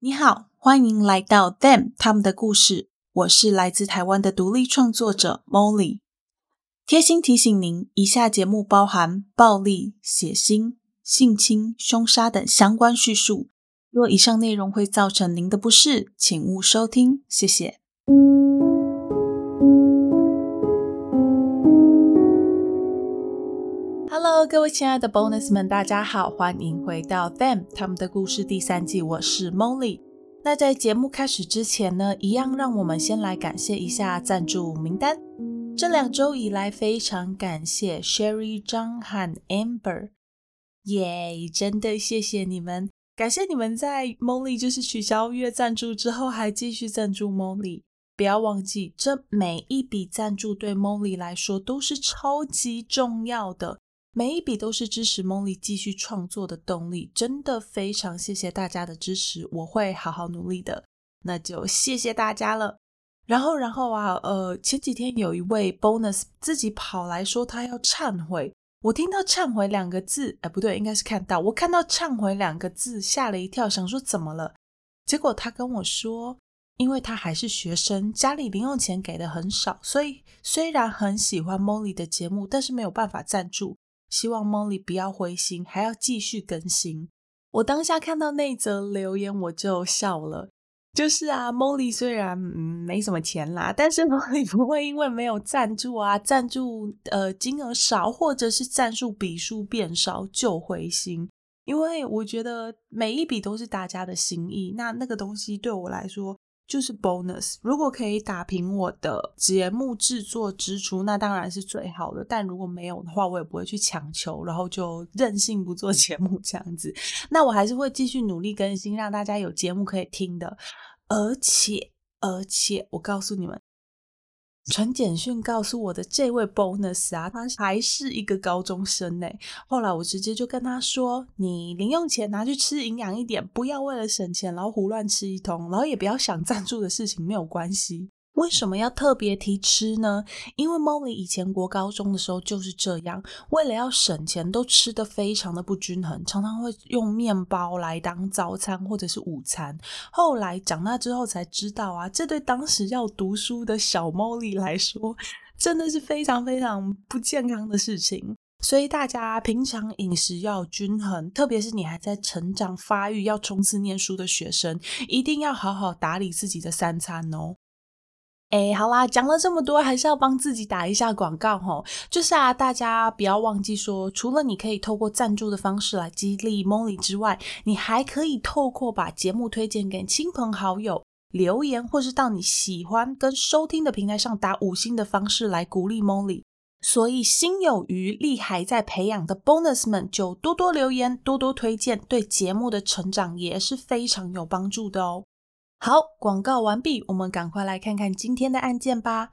你好，欢迎来到 Them 他们的故事。我是来自台湾的独立创作者 Molly。贴心提醒您，以下节目包含暴力、血腥、性侵、凶杀等相关叙述。若以上内容会造成您的不适，请勿收听。谢谢。Hello，各位亲爱的 Bonus 们，大家好，欢迎回到 Them 他们的故事第三季。我是 Molly。那在节目开始之前呢，一样让我们先来感谢一下赞助名单。这两周以来，非常感谢 Sherry、张翰 Amber，耶，yeah，真的谢谢你们。感谢你们在 Molly 就是取消月赞助之后，还继续赞助 Molly。不要忘记，这每一笔赞助对 Molly 来说都是超级重要的，每一笔都是支持 Molly 继续创作的动力。真的非常谢谢大家的支持，我会好好努力的。那就谢谢大家了。然后，然后啊，呃，前几天有一位 Bonus 自己跑来说他要忏悔。我听到“忏悔”两个字，哎，不对，应该是看到。我看到“忏悔”两个字，吓了一跳，想说怎么了？结果他跟我说，因为他还是学生，家里零用钱给的很少，所以虽然很喜欢 Molly 的节目，但是没有办法赞助。希望 Molly 不要灰心，还要继续更新。我当下看到那则留言，我就笑了。就是啊，Molly 虽然没什么钱啦，但是 Molly 不会因为没有赞助啊，赞助呃金额少，或者是赞助笔数变少就灰心。因为我觉得每一笔都是大家的心意，那那个东西对我来说就是 bonus。如果可以打平我的节目制作支出，那当然是最好的。但如果没有的话，我也不会去强求，然后就任性不做节目这样子。那我还是会继续努力更新，让大家有节目可以听的。而且，而且，我告诉你们，传简讯告诉我的这位 bonus 啊，他还是一个高中生呢。后来我直接就跟他说：“你零用钱拿去吃营养一点，不要为了省钱然后胡乱吃一通，然后也不要想赞助的事情，没有关系。”为什么要特别提吃呢？因为 Molly 以前国高中的时候就是这样，为了要省钱，都吃得非常的不均衡，常常会用面包来当早餐或者是午餐。后来长大之后才知道啊，这对当时要读书的小 Molly 来说，真的是非常非常不健康的事情。所以大家平常饮食要均衡，特别是你还在成长发育、要冲刺念书的学生，一定要好好打理自己的三餐哦。哎，好啦，讲了这么多，还是要帮自己打一下广告吼。就是啊，大家不要忘记说，除了你可以透过赞助的方式来激励 Molly 之外，你还可以透过把节目推荐给亲朋好友、留言，或是到你喜欢跟收听的平台上打五星的方式来鼓励 Molly。所以心有余力还在培养的 Bonus 们，就多多留言，多多推荐，对节目的成长也是非常有帮助的哦。好，广告完毕，我们赶快来看看今天的案件吧。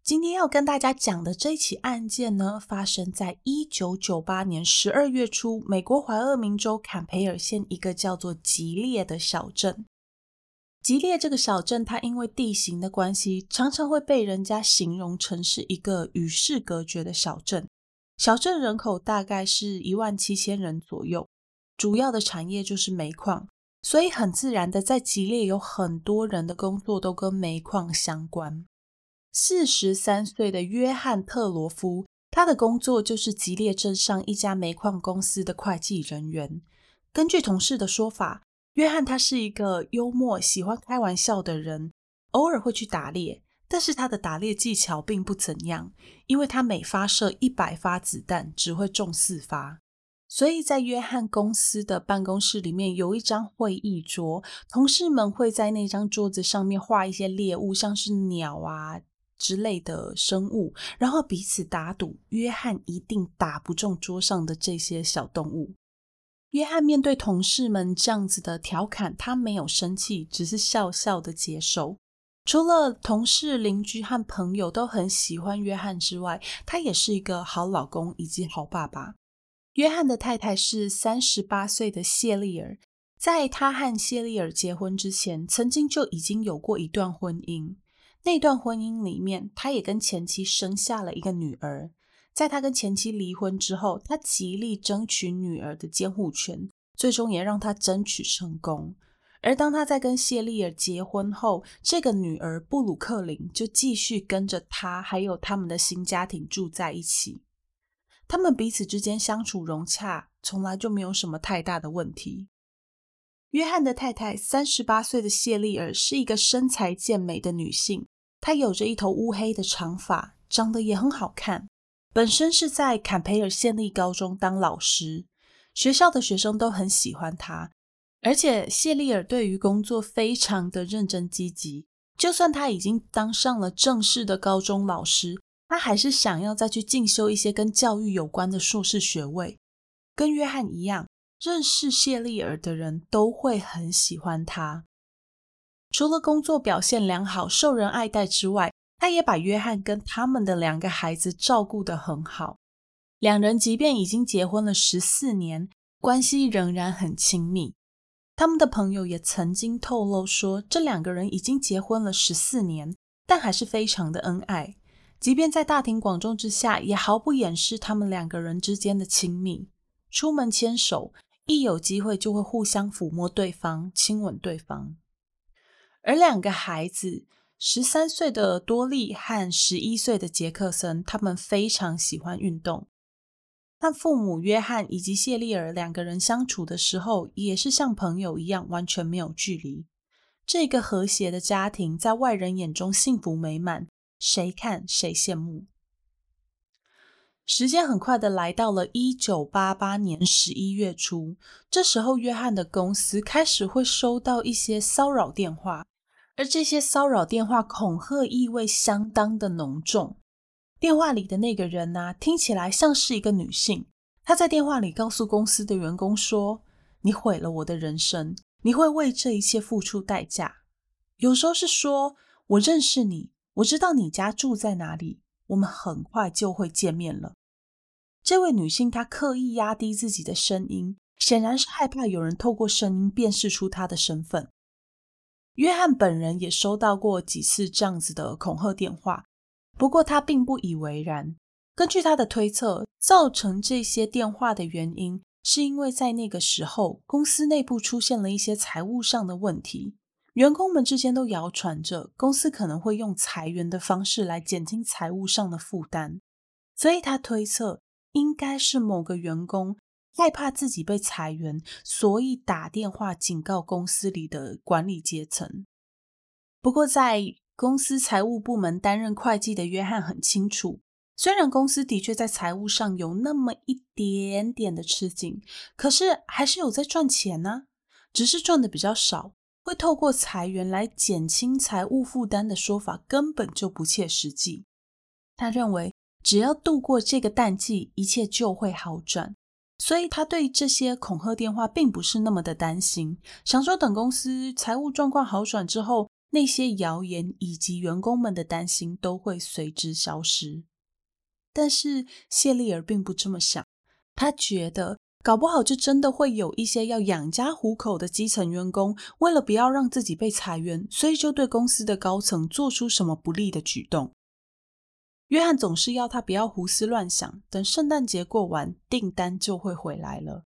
今天要跟大家讲的这起案件呢，发生在一九九八年十二月初，美国怀俄明州坎培尔县一个叫做吉列的小镇。吉列这个小镇，它因为地形的关系，常常会被人家形容成是一个与世隔绝的小镇。小镇人口大概是一万七千人左右，主要的产业就是煤矿。所以很自然的，在吉列有很多人的工作都跟煤矿相关。四十三岁的约翰特罗夫，他的工作就是吉列镇上一家煤矿公司的会计人员。根据同事的说法，约翰他是一个幽默、喜欢开玩笑的人，偶尔会去打猎，但是他的打猎技巧并不怎样，因为他每发射一百发子弹，只会中四发。所以在约翰公司的办公室里面有一张会议桌，同事们会在那张桌子上面画一些猎物，像是鸟啊之类的生物，然后彼此打赌，约翰一定打不中桌上的这些小动物。约翰面对同事们这样子的调侃，他没有生气，只是笑笑的接受。除了同事、邻居和朋友都很喜欢约翰之外，他也是一个好老公以及好爸爸。约翰的太太是三十八岁的谢丽尔，在他和谢丽尔结婚之前，曾经就已经有过一段婚姻。那段婚姻里面，他也跟前妻生下了一个女儿。在他跟前妻离婚之后，他极力争取女儿的监护权，最终也让他争取成功。而当他在跟谢丽尔结婚后，这个女儿布鲁克林就继续跟着他，还有他们的新家庭住在一起。他们彼此之间相处融洽，从来就没有什么太大的问题。约翰的太太，三十八岁的谢丽尔，是一个身材健美的女性，她有着一头乌黑的长发，长得也很好看。本身是在坎培尔县立高中当老师，学校的学生都很喜欢她。而且谢丽尔对于工作非常的认真积极，就算她已经当上了正式的高中老师，他还是想要再去进修一些跟教育有关的硕士学位。跟约翰一样，认识谢丽尔的人都会很喜欢她。除了工作表现良好、受人爱戴之外，他也把约翰跟他们的两个孩子照顾得很好。两人即便已经结婚了十四年，关系仍然很亲密。他们的朋友也曾经透露说，这两个人已经结婚了十四年，但还是非常的恩爱。即便在大庭广众之下，也毫不掩饰他们两个人之间的亲密。出门牵手，一有机会就会互相抚摸对方、亲吻对方。而两个孩子，十三岁的多莉和十一岁的杰克森，他们非常喜欢运动。和父母约翰以及谢丽尔两个人相处的时候，也是像朋友一样，完全没有距离。这个和谐的家庭在外人眼中幸福美满，谁看谁羡慕。时间很快的来到了一九八八年十一月初，这时候约翰的公司开始会收到一些骚扰电话，而这些骚扰电话恐吓意味相当的浓重。电话里的那个人呢、啊，听起来像是一个女性。她在电话里告诉公司的员工说：“你毁了我的人生，你会为这一切付出代价。”有时候是说：“我认识你，我知道你家住在哪里，我们很快就会见面了。”这位女性她刻意压低自己的声音，显然是害怕有人透过声音辨识出她的身份。约翰本人也收到过几次这样子的恐吓电话。不过他并不以为然。根据他的推测，造成这些电话的原因，是因为在那个时候，公司内部出现了一些财务上的问题，员工们之间都谣传着公司可能会用裁员的方式来减轻财务上的负担。所以他推测，应该是某个员工害怕自己被裁员，所以打电话警告公司里的管理阶层。不过在公司财务部门担任会计的约翰很清楚，虽然公司的确在财务上有那么一点点的吃紧，可是还是有在赚钱呢，只是赚的比较少。会透过裁员来减轻财务负担的说法根本就不切实际。他认为，只要度过这个淡季，一切就会好转。所以他对这些恐吓电话并不是那么的担心，想说等公司财务状况好转之后。那些谣言以及员工们的担心都会随之消失，但是谢丽尔并不这么想。她觉得，搞不好就真的会有一些要养家糊口的基层员工，为了不要让自己被裁员，所以就对公司的高层做出什么不利的举动。约翰总是要他不要胡思乱想，等圣诞节过完，订单就会回来了。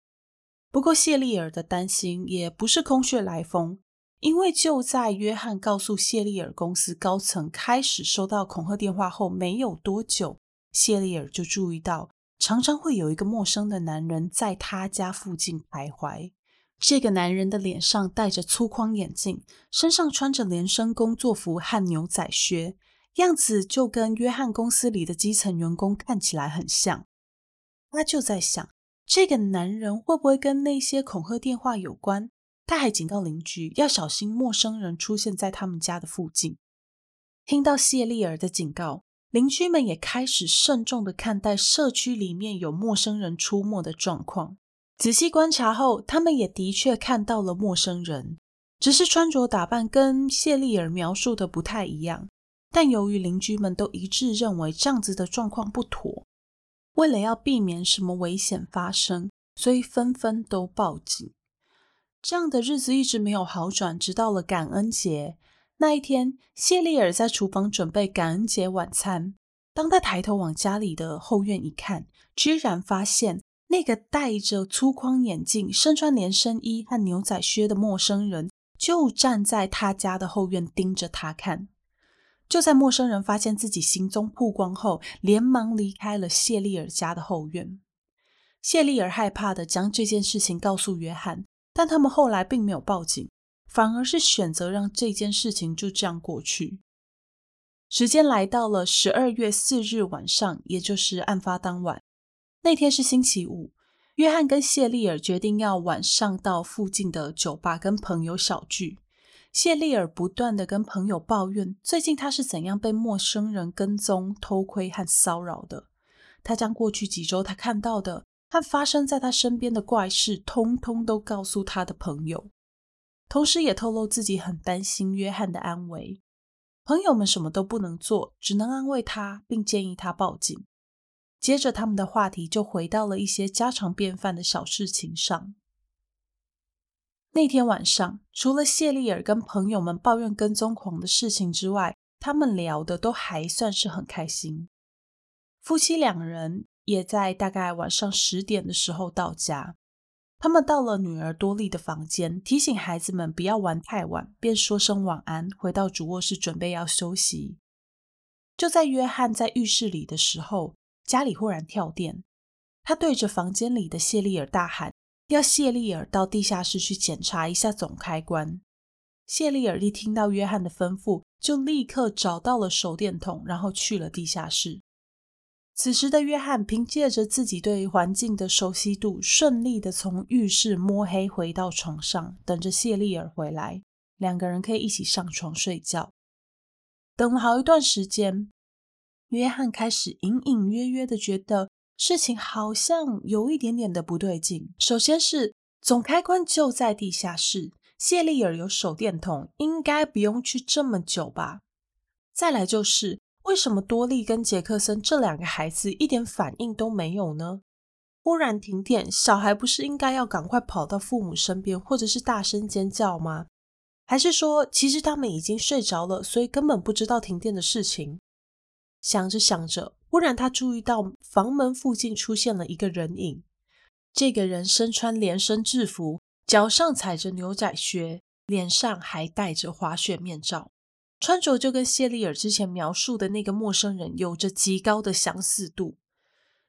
不过谢丽尔的担心也不是空穴来风。因为就在约翰告诉谢丽尔公司高层开始收到恐吓电话后没有多久，谢丽尔就注意到常常会有一个陌生的男人在他家附近徘徊。这个男人的脸上戴着粗框眼镜，身上穿着连身工作服和牛仔靴，样子就跟约翰公司里的基层员工看起来很像。他就在想，这个男人会不会跟那些恐吓电话有关？他还警告邻居要小心陌生人出现在他们家的附近。听到谢丽尔的警告，邻居们也开始慎重地看待社区里面有陌生人出没的状况。仔细观察后，他们也的确看到了陌生人，只是穿着打扮跟谢丽尔描述的不太一样。但由于邻居们都一致认为这样子的状况不妥，为了要避免什么危险发生，所以纷纷都报警。这样的日子一直没有好转，直到了感恩节那一天，谢丽尔在厨房准备感恩节晚餐。当他抬头往家里的后院一看，居然发现那个戴着粗框眼镜、身穿连身衣和牛仔靴的陌生人就站在他家的后院盯着他看。就在陌生人发现自己行踪曝光后，连忙离开了谢丽尔家的后院。谢丽尔害怕的将这件事情告诉约翰，但他们后来并没有报警，反而是选择让这件事情就这样过去。时间来到了十二月四日晚上，也就是案发当晚。那天是星期五，约翰跟谢丽尔决定要晚上到附近的酒吧跟朋友小聚。谢丽尔不断地跟朋友抱怨，最近他是怎样被陌生人跟踪、偷窥和骚扰的。他将过去几周他看到的和发生在他身边的怪事，通通都告诉他的朋友，同时也透露自己很担心约翰的安危。朋友们什么都不能做，只能安慰他，并建议他报警。接着，他们的话题就回到了一些家常便饭的小事情上。那天晚上，除了谢丽尔跟朋友们抱怨跟踪狂的事情之外，他们聊的都还算是很开心。夫妻两人也在大概晚上十点的时候到家。他们到了女儿多莉的房间，提醒孩子们不要玩太晚，便说声晚安，回到主卧室准备要休息。就在约翰在浴室里的时候，家里忽然跳电，他对着房间里的谢丽尔大喊。要谢丽尔到地下室去检查一下总开关。谢丽尔一听到约翰的吩咐，就立刻找到了手电筒，然后去了地下室。此时的约翰凭借着自己对环境的熟悉度，顺利的从浴室摸黑回到床上，等着谢丽尔回来，两个人可以一起上床睡觉。等了好一段时间，约翰开始隐隐约约的觉得。事情好像有一点点的不对劲。首先是总开关就在地下室，谢丽尔有手电筒，应该不用去这么久吧？再来就是为什么多莉跟杰克森这两个孩子一点反应都没有呢？忽然停电，小孩不是应该要赶快跑到父母身边，或者是大声尖叫吗？还是说其实他们已经睡着了，所以根本不知道停电的事情？想着想着。忽然，他注意到房门附近出现了一个人影。这个人身穿连身制服，脚上踩着牛仔靴，脸上还戴着滑雪面罩，穿着就跟谢丽尔之前描述的那个陌生人有着极高的相似度。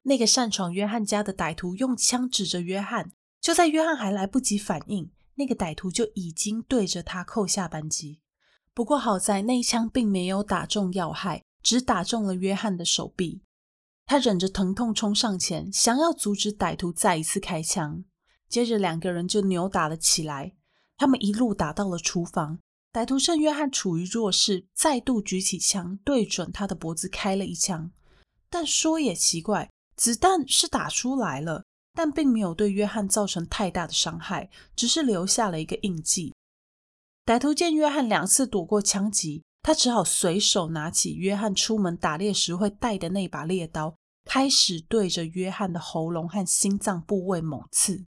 那个擅闯约翰家的歹徒用枪指着约翰，就在约翰还来不及反应，那个歹徒就已经对着他扣下扳机。不过好在那一枪并没有打中要害。只打中了约翰的手臂，他忍着疼痛冲上前，想要阻止歹徒再一次开枪。接着两个人就扭打了起来，他们一路打到了厨房。歹徒趁约翰处于弱势，再度举起枪对准他的脖子开了一枪。但说也奇怪，子弹是打出来了，但并没有对约翰造成太大的伤害，只是留下了一个印记。歹徒见约翰两次躲过枪击。他只好随手拿起约翰出门打猎时会带的那把猎刀，开始对着约翰的喉咙和心脏部位猛刺。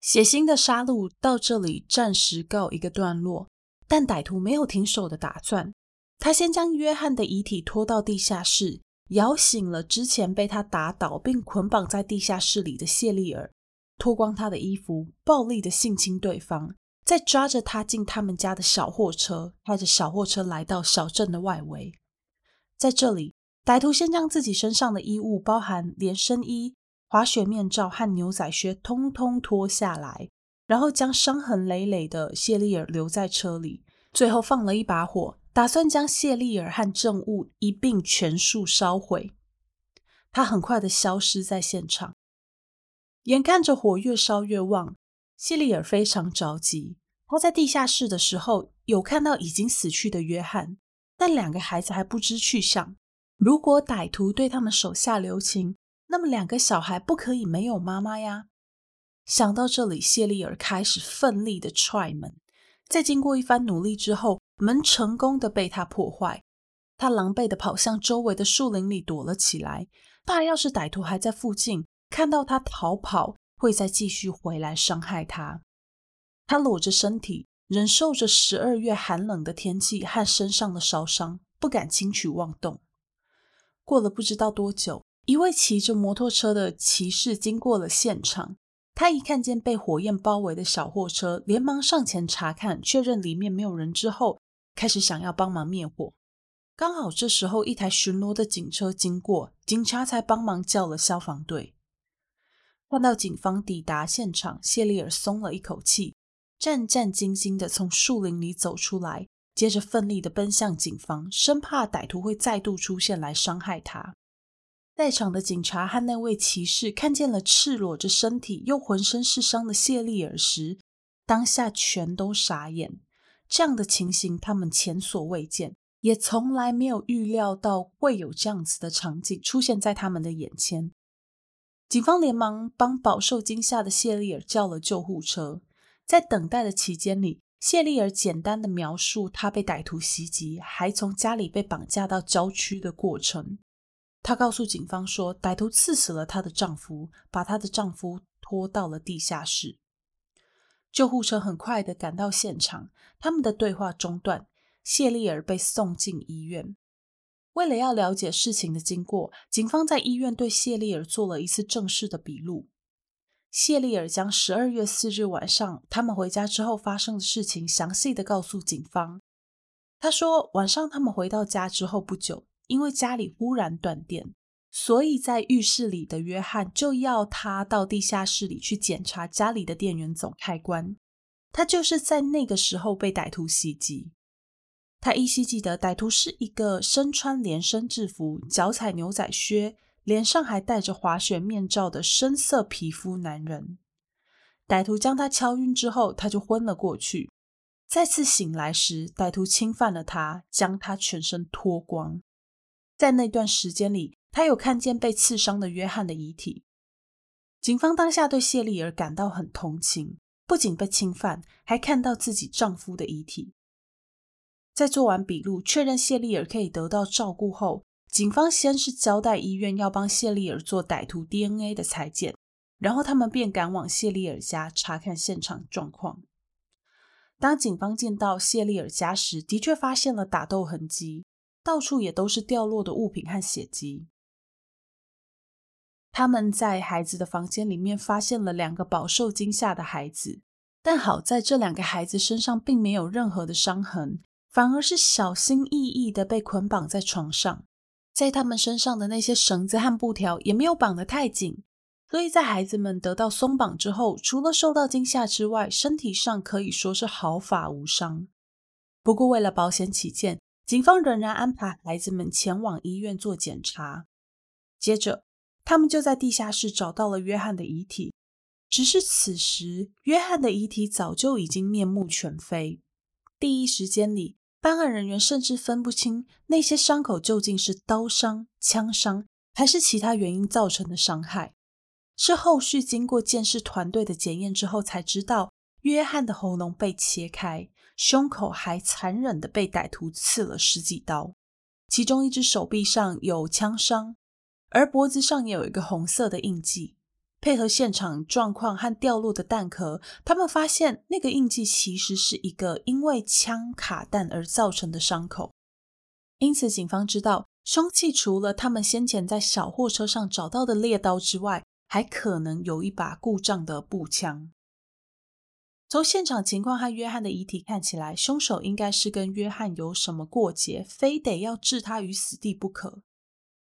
血腥的杀戮到这里暂时告一个段落，但歹徒没有停手的打算。他先将约翰的遗体拖到地下室，摇醒了之前被他打倒并捆绑在地下室里的谢丽尔，脱光他的衣服，暴力的性侵对方。再抓着他进他们家的小货车，开着小货车来到小镇的外围。在这里，歹徒先将自己身上的衣物，包含连身衣、滑雪面罩和牛仔靴，通通脱下来，然后将伤痕累累的谢丽尔留在车里，最后放了一把火，打算将谢丽尔和证物一并全数烧毁。他很快的消失在现场，眼看着火越烧越旺。谢丽尔非常着急。他在地下室的时候，有看到已经死去的约翰，但两个孩子还不知去向。如果歹徒对他们手下留情，那么两个小孩不可以没有妈妈呀。想到这里，谢丽尔开始奋力的踹门。在经过一番努力之后，门成功的被他破坏。他狼狈的跑向周围的树林里躲了起来。怕要是歹徒还在附近，看到他逃跑，会再继续回来伤害他。他裸着身体，忍受着十二月寒冷的天气和身上的烧伤，不敢轻举妄动。过了不知道多久，一位骑着摩托车的骑士经过了现场。他一看见被火焰包围的小货车，连忙上前查看，确认里面没有人之后，开始想要帮忙灭火。刚好这时候，一台巡逻的警车经过，警察才帮忙叫了消防队。看到警方抵达现场，谢丽尔松了一口气，战战兢兢地从树林里走出来，接着奋力地奔向警方，生怕歹徒会再度出现来伤害他。在场的警察和那位骑士看见了赤裸着身体又浑身是伤的谢丽尔时，当下全都傻眼。这样的情形，他们前所未见。也从来没有预料到会有这样子的场景出现在他们的眼前。警方连忙帮饱受惊吓的谢丽尔叫了救护车。在等待的期间里，谢丽尔简单的描述她被歹徒袭击，还从家里被绑架到郊区的过程。她告诉警方说，歹徒刺死了她的丈夫，把她的丈夫拖到了地下室。救护车很快的赶到现场，他们的对话中断。谢丽尔被送进医院。为了要了解事情的经过，警方在医院对谢丽尔做了一次正式的笔录。谢丽尔将十二月四日晚上他们回家之后发生的事情详细的告诉警方。他说，晚上他们回到家之后不久，因为家里忽然断电，所以在浴室里的约翰就要他到地下室里去检查家里的电源总开关。他就是在那个时候被歹徒袭击。他依稀记得，歹徒是一个身穿连身制服、脚踩牛仔靴、脸上还戴着滑雪面罩的深色皮肤男人。歹徒将他敲晕之后，他就昏了过去。再次醒来时，歹徒侵犯了他，将他全身脱光。在那段时间里，他有看见被刺伤的约翰的遗体。警方当下对谢丽尔感到很同情，不仅被侵犯，还看到自己丈夫的遗体。在做完笔录，确认谢丽尔可以得到照顾后，警方先是交代医院要帮谢丽尔做歹徒 DNA 的采检，然后他们便赶往谢丽尔家查看现场状况。当警方见到谢丽尔家时，的确发现了打斗痕迹，到处也都是掉落的物品和血迹。他们在孩子的房间里面发现了两个饱受惊吓的孩子，但好在这两个孩子身上并没有任何的伤痕。反而是小心翼翼的被捆绑在床上，在他们身上的那些绳子和布条也没有绑得太紧，所以在孩子们得到松绑之后，除了受到惊吓之外，身体上可以说是毫发无伤。不过为了保险起见，警方仍然安排孩子们前往医院做检查。接着，他们就在地下室找到了约翰的遗体，只是此时约翰的遗体早就已经面目全非。第一时间里，办案人员甚至分不清那些伤口究竟是刀伤、枪伤，还是其他原因造成的伤害。是后续经过鉴识团队的检验之后，才知道约翰的喉咙被切开，胸口还残忍的被歹徒刺了十几刀，其中一只手臂上有枪伤，而脖子上也有一个红色的印记。配合现场状况和掉落的弹壳，他们发现那个印记其实是一个因为枪卡弹而造成的伤口。因此，警方知道凶器除了他们先前在小货车上找到的猎刀之外，还可能有一把故障的步枪。从现场情况和约翰的遗体看起来，凶手应该是跟约翰有什么过节，非得要置他于死地不可。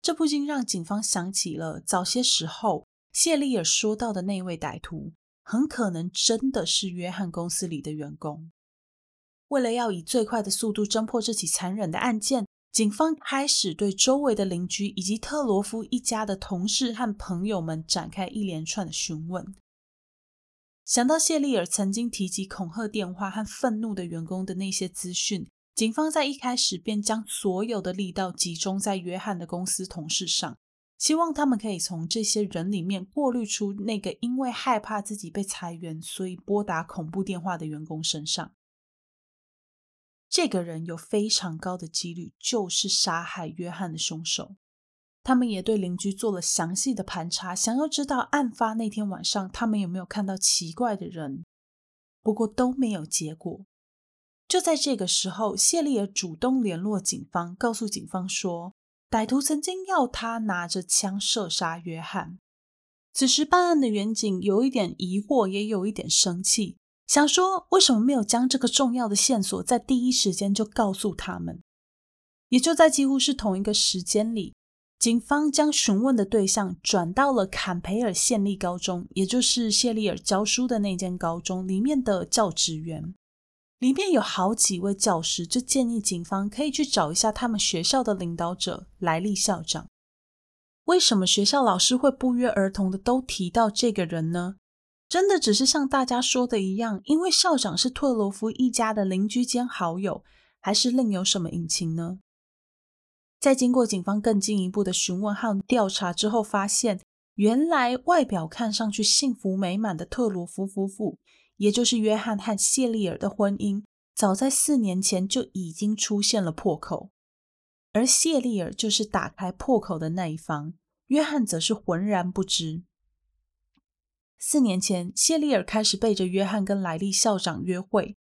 这不禁让警方想起了早些时候。谢丽尔说到的那位歹徒，很可能真的是约翰公司里的员工。为了要以最快的速度侦破这起残忍的案件，警方开始对周围的邻居以及特罗夫一家的同事和朋友们展开一连串的询问。想到谢丽尔曾经提及恐吓电话和愤怒的员工的那些资讯，警方在一开始便将所有的力道集中在约翰的公司同事上。希望他们可以从这些人里面过滤出那个因为害怕自己被裁员，所以拨打恐怖电话的员工身上。这个人有非常高的几率就是杀害约翰的凶手。他们也对邻居做了详细的盘查，想要知道案发那天晚上他们有没有看到奇怪的人，不过都没有结果。就在这个时候，谢丽尔主动联络警方，告诉警方说，歹徒曾经要他拿着枪射杀约翰。此时办案的员警有一点疑惑，也有一点生气，想说为什么没有将这个重要的线索在第一时间就告诉他们？也就在几乎是同一个时间里，警方将询问的对象转到了坎培尔县立高中，也就是谢丽尔教书的那间高中里面的教职员。里面有好几位教师，就建议警方可以去找一下他们学校的领导者莱利校长。为什么学校老师会不约而同的都提到这个人呢？真的只是像大家说的一样，因为校长是特罗夫一家的邻居兼好友，还是另有什么隐情呢？在经过警方更进一步的询问和调查之后，发现原来外表看上去幸福美满的特罗夫夫妇，也就是约翰和谢丽尔的婚姻，早在四年前就已经出现了破口。而谢丽尔就是打开破口的那一方，约翰则是浑然不知。四年前，谢丽尔开始背着约翰跟莱利校长约会，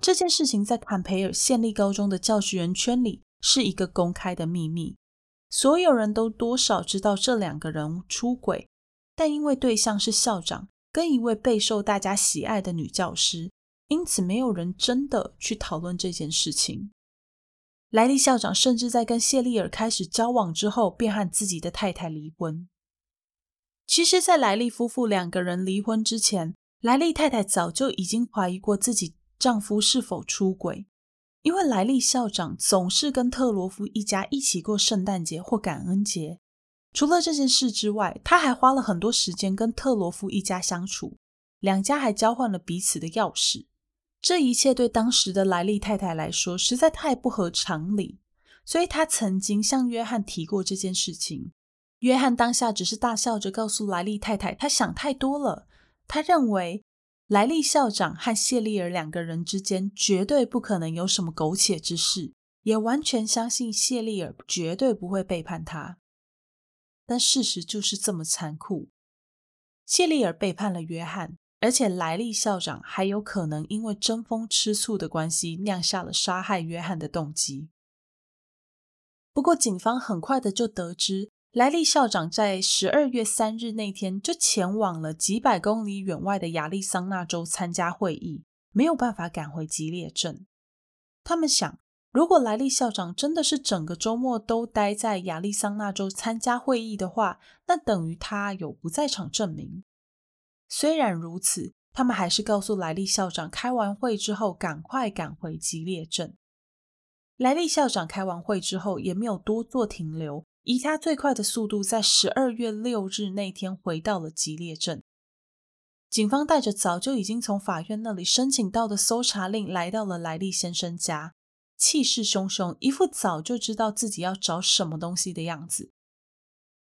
这件事情在坎培尔县立高中的教学员圈里是一个公开的秘密，所有人都多少知道这两个人出轨，但因为对象是校长跟一位备受大家喜爱的女教师，因此没有人真的去讨论这件事情。莱利校长甚至在跟谢丽尔开始交往之后，便和自己的太太离婚。其实，在莱利夫妇两个人离婚之前，莱利太太早就已经怀疑过自己丈夫是否出轨，因为莱利校长总是跟特罗夫一家一起过圣诞节或感恩节。除了这件事之外，他还花了很多时间跟特罗夫一家相处，两家还交换了彼此的钥匙。这一切对当时的莱利太太来说实在太不合常理，所以她曾经向约翰提过这件事情。约翰当下只是大笑着告诉莱利太太，他想太多了。他认为莱利校长和谢丽尔两个人之间绝对不可能有什么苟且之事，也完全相信谢丽尔绝对不会背叛他。但事实就是这么残酷，谢丽尔背叛了约翰。而且莱利校长还有可能因为争风吃醋的关系，酿下了杀害约翰的动机。不过，警方很快的就得知，莱利校长在十二月三日那天就前往了几百公里远外的亚利桑那州参加会议，没有办法赶回吉列镇。他们想，如果莱利校长真的是整个周末都待在亚利桑那州参加会议的话，那等于他有不在场证明。虽然如此，他们还是告诉莱利校长，开完会之后赶快赶回吉列镇。莱利校长开完会之后也没有多做停留，以他最快的速度，在十二月六日那天回到了吉列镇。警方带着早就已经从法院那里申请到的搜查令，来到了莱利先生家，气势汹汹，一副早就知道自己要找什么东西的样子。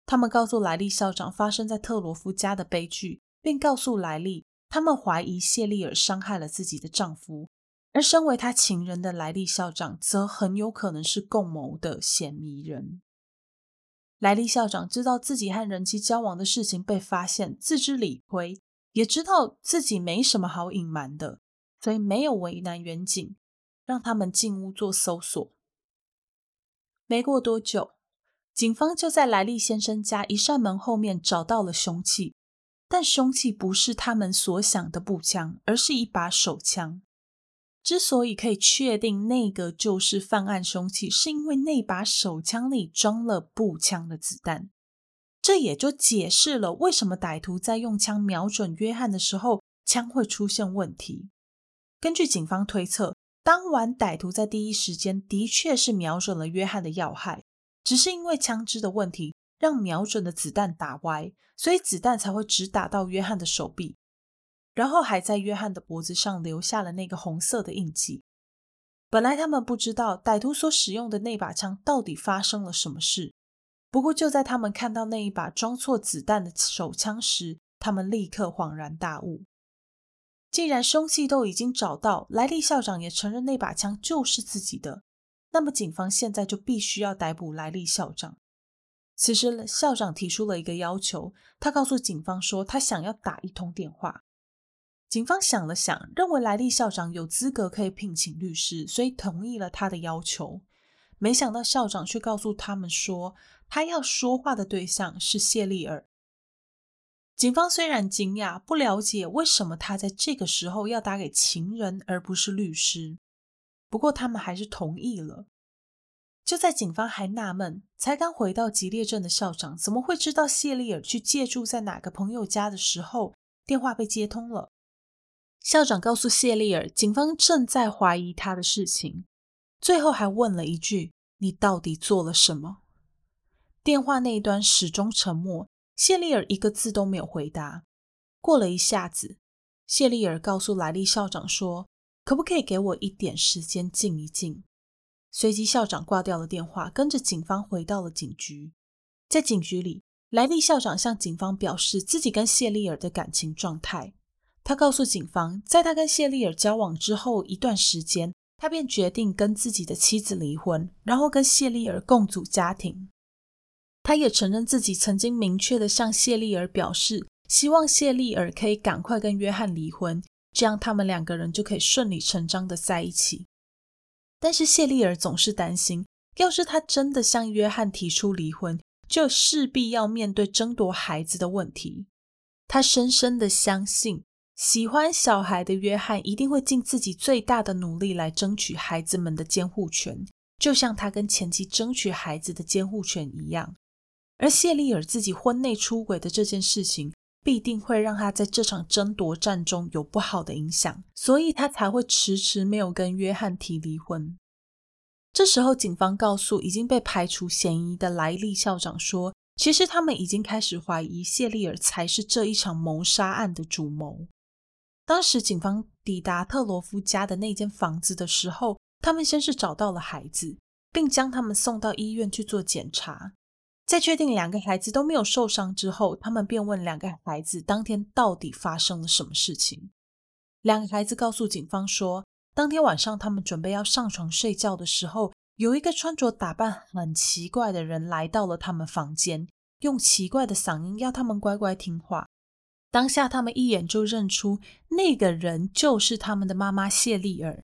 他们告诉莱利校长，发生在特罗夫家的悲剧。并告诉莱利，他们怀疑谢丽尔伤害了自己的丈夫，而身为他情人的莱利校长则很有可能是共谋的嫌疑人。莱利校长知道自己和人妻交往的事情被发现，自知理亏，也知道自己没什么好隐瞒的，所以没有为难远景，让他们进屋做搜索。没过多久，警方就在莱利先生家一扇门后面找到了凶器。但凶器不是他们所想的步枪，而是一把手枪。之所以可以确定那个就是犯案凶器，是因为那把手枪里装了步枪的子弹。这也就解释了为什么歹徒在用枪瞄准约翰的时候，枪会出现问题。根据警方推测，当晚歹徒在第一时间的确是瞄准了约翰的要害，只是因为枪支的问题。让瞄准的子弹打歪，所以子弹才会只打到约翰的手臂，然后还在约翰的脖子上留下了那个红色的印记。本来他们不知道歹徒所使用的那把枪到底发生了什么事，不过就在他们看到那一把装错子弹的手枪时，他们立刻恍然大悟。既然凶器都已经找到，莱利校长也承认那把枪就是自己的，那么警方现在就必须要逮捕莱利校长。此时，校长提出了一个要求，他告诉警方说，他想要打一通电话。警方想了想，认为莱利校长有资格可以聘请律师，所以同意了他的要求。没想到校长却告诉他们说，他要说话的对象是谢丽尔。警方虽然惊讶，不了解为什么他在这个时候要打给情人而不是律师，不过他们还是同意了。就在警方还纳闷，才刚回到吉列镇的校长怎么会知道谢丽尔去借住在哪个朋友家的时候，电话被接通了。校长告诉谢丽尔，警方正在怀疑他的事情，最后还问了一句：“你到底做了什么？”电话那一端始终沉默，谢丽尔一个字都没有回答。过了一下子，谢丽尔告诉莱利校长说：“可不可以给我一点时间静一静？”随即，校长挂掉了电话，跟着警方回到了警局。在警局里，莱利校长向警方表示自己跟谢丽尔的感情状态。他告诉警方，在他跟谢丽尔交往之后一段时间，他便决定跟自己的妻子离婚，然后跟谢丽尔共组家庭。他也承认自己曾经明确地向谢丽尔表示，希望谢丽尔可以赶快跟约翰离婚，这样他们两个人就可以顺理成章的在一起。但是谢丽尔总是担心，要是他真的向约翰提出离婚，就势必要面对争夺孩子的问题。他深深的相信，喜欢小孩的约翰一定会尽自己最大的努力来争取孩子们的监护权，就像他跟前妻争取孩子的监护权一样。而谢丽尔自己婚内出轨的这件事情，必定会让他在这场争夺战中有不好的影响，所以他才会迟迟没有跟约翰提离婚。这时候，警方告诉已经被排除嫌疑的莱利校长说，其实他们已经开始怀疑谢丽尔才是这一场谋杀案的主谋。当时，警方抵达特罗夫家的那间房子的时候，他们先是找到了孩子，并将他们送到医院去做检查。在确定两个孩子都没有受伤之后，他们便问两个孩子当天到底发生了什么事情。两个孩子告诉警方说，当天晚上他们准备要上床睡觉的时候，有一个穿着打扮很奇怪的人来到了他们房间，用奇怪的嗓音要他们乖乖听话。当下他们一眼就认出那个人就是他们的妈妈谢丽尔。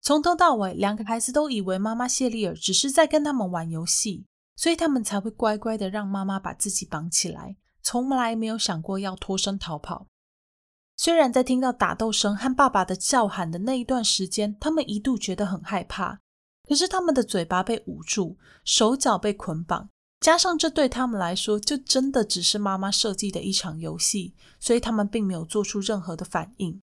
从头到尾，两个孩子都以为妈妈谢丽尔只是在跟他们玩游戏。所以他们才会乖乖的让妈妈把自己绑起来，从来没有想过要脱身逃跑。虽然在听到打斗声和爸爸的叫喊的那一段时间，他们一度觉得很害怕，可是他们的嘴巴被捂住，手脚被捆绑，加上这对他们来说就真的只是妈妈设计的一场游戏，所以他们并没有做出任何的反应。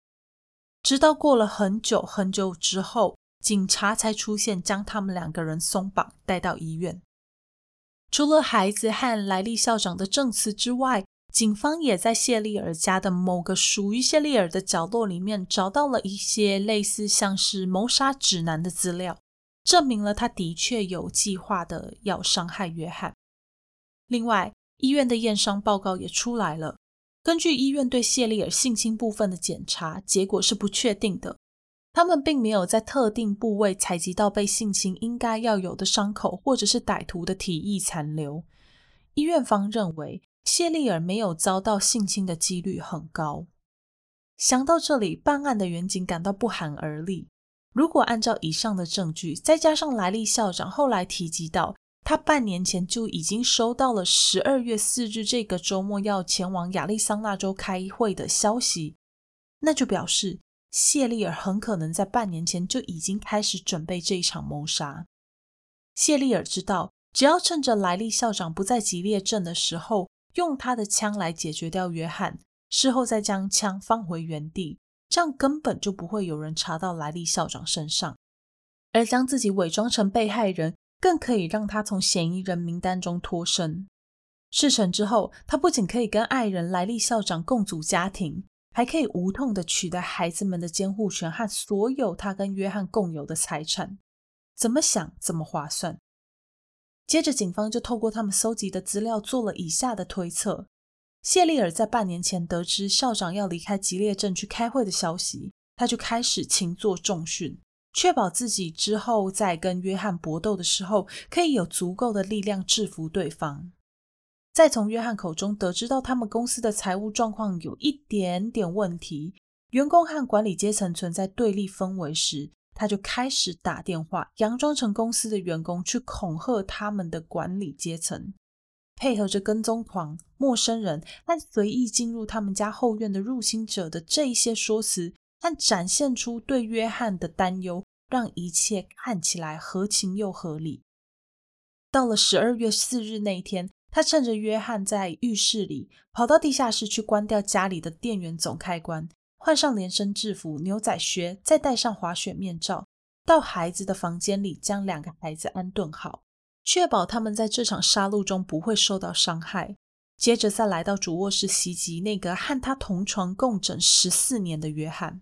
直到过了很久很久之后，警察才出现，将他们两个人松绑，带到医院。除了孩子和莱利校长的证词之外，警方也在谢丽尔家的某个属于谢丽尔的角落里面找到了一些类似像是谋杀指南的资料，证明了他的确有计划的要伤害约翰。另外，医院的验伤报告也出来了，根据医院对谢丽尔性侵部分的检查，结果是不确定的。他们并没有在特定部位采集到被性侵应该要有的伤口，或者是歹徒的体液残留。医院方认为谢丽尔没有遭到性侵的几率很高。想到这里，办案的员警感到不寒而栗。如果按照以上的证据，再加上莱利校长后来提及到他半年前就已经收到了十二月四日这个周末要前往亚利桑那州开会的消息，那就表示。谢丽尔很可能在半年前就已经开始准备这一场谋杀。谢丽尔知道，只要趁着莱利校长不在吉列镇的时候，用他的枪来解决掉约翰，事后再将枪放回原地，这样根本就不会有人查到莱利校长身上。而将自己伪装成被害人，更可以让他从嫌疑人名单中脱身。事成之后，他不仅可以跟爱人莱利校长共组家庭。还可以无痛的取得孩子们的监护权和所有他跟约翰共有的财产，怎么想怎么划算。接着，警方就透过他们搜集的资料做了以下的推测：谢丽尔在半年前得知校长要离开吉列镇去开会的消息，他就开始勤做重训，确保自己之后在跟约翰搏斗的时候，可以有足够的力量制服对方。再从约翰口中得知到他们公司的财务状况有一点点问题，员工和管理阶层存在对立氛围时，他就开始打电话，佯装成公司的员工去恐吓他们的管理阶层。配合着跟踪狂、陌生人和随意进入他们家后院的入侵者的这一些说辞，但展现出对约翰的担忧，让一切看起来合情又合理。到了十二月四日那一天，他趁着约翰在浴室里，跑到地下室去关掉家里的电源总开关，换上连身制服、牛仔靴，再戴上滑雪面罩，到孩子的房间里，将两个孩子安顿好。确保他们在这场杀戮中不会受到伤害。接着再来到主卧室袭击那个和他同床共枕十四年的约翰。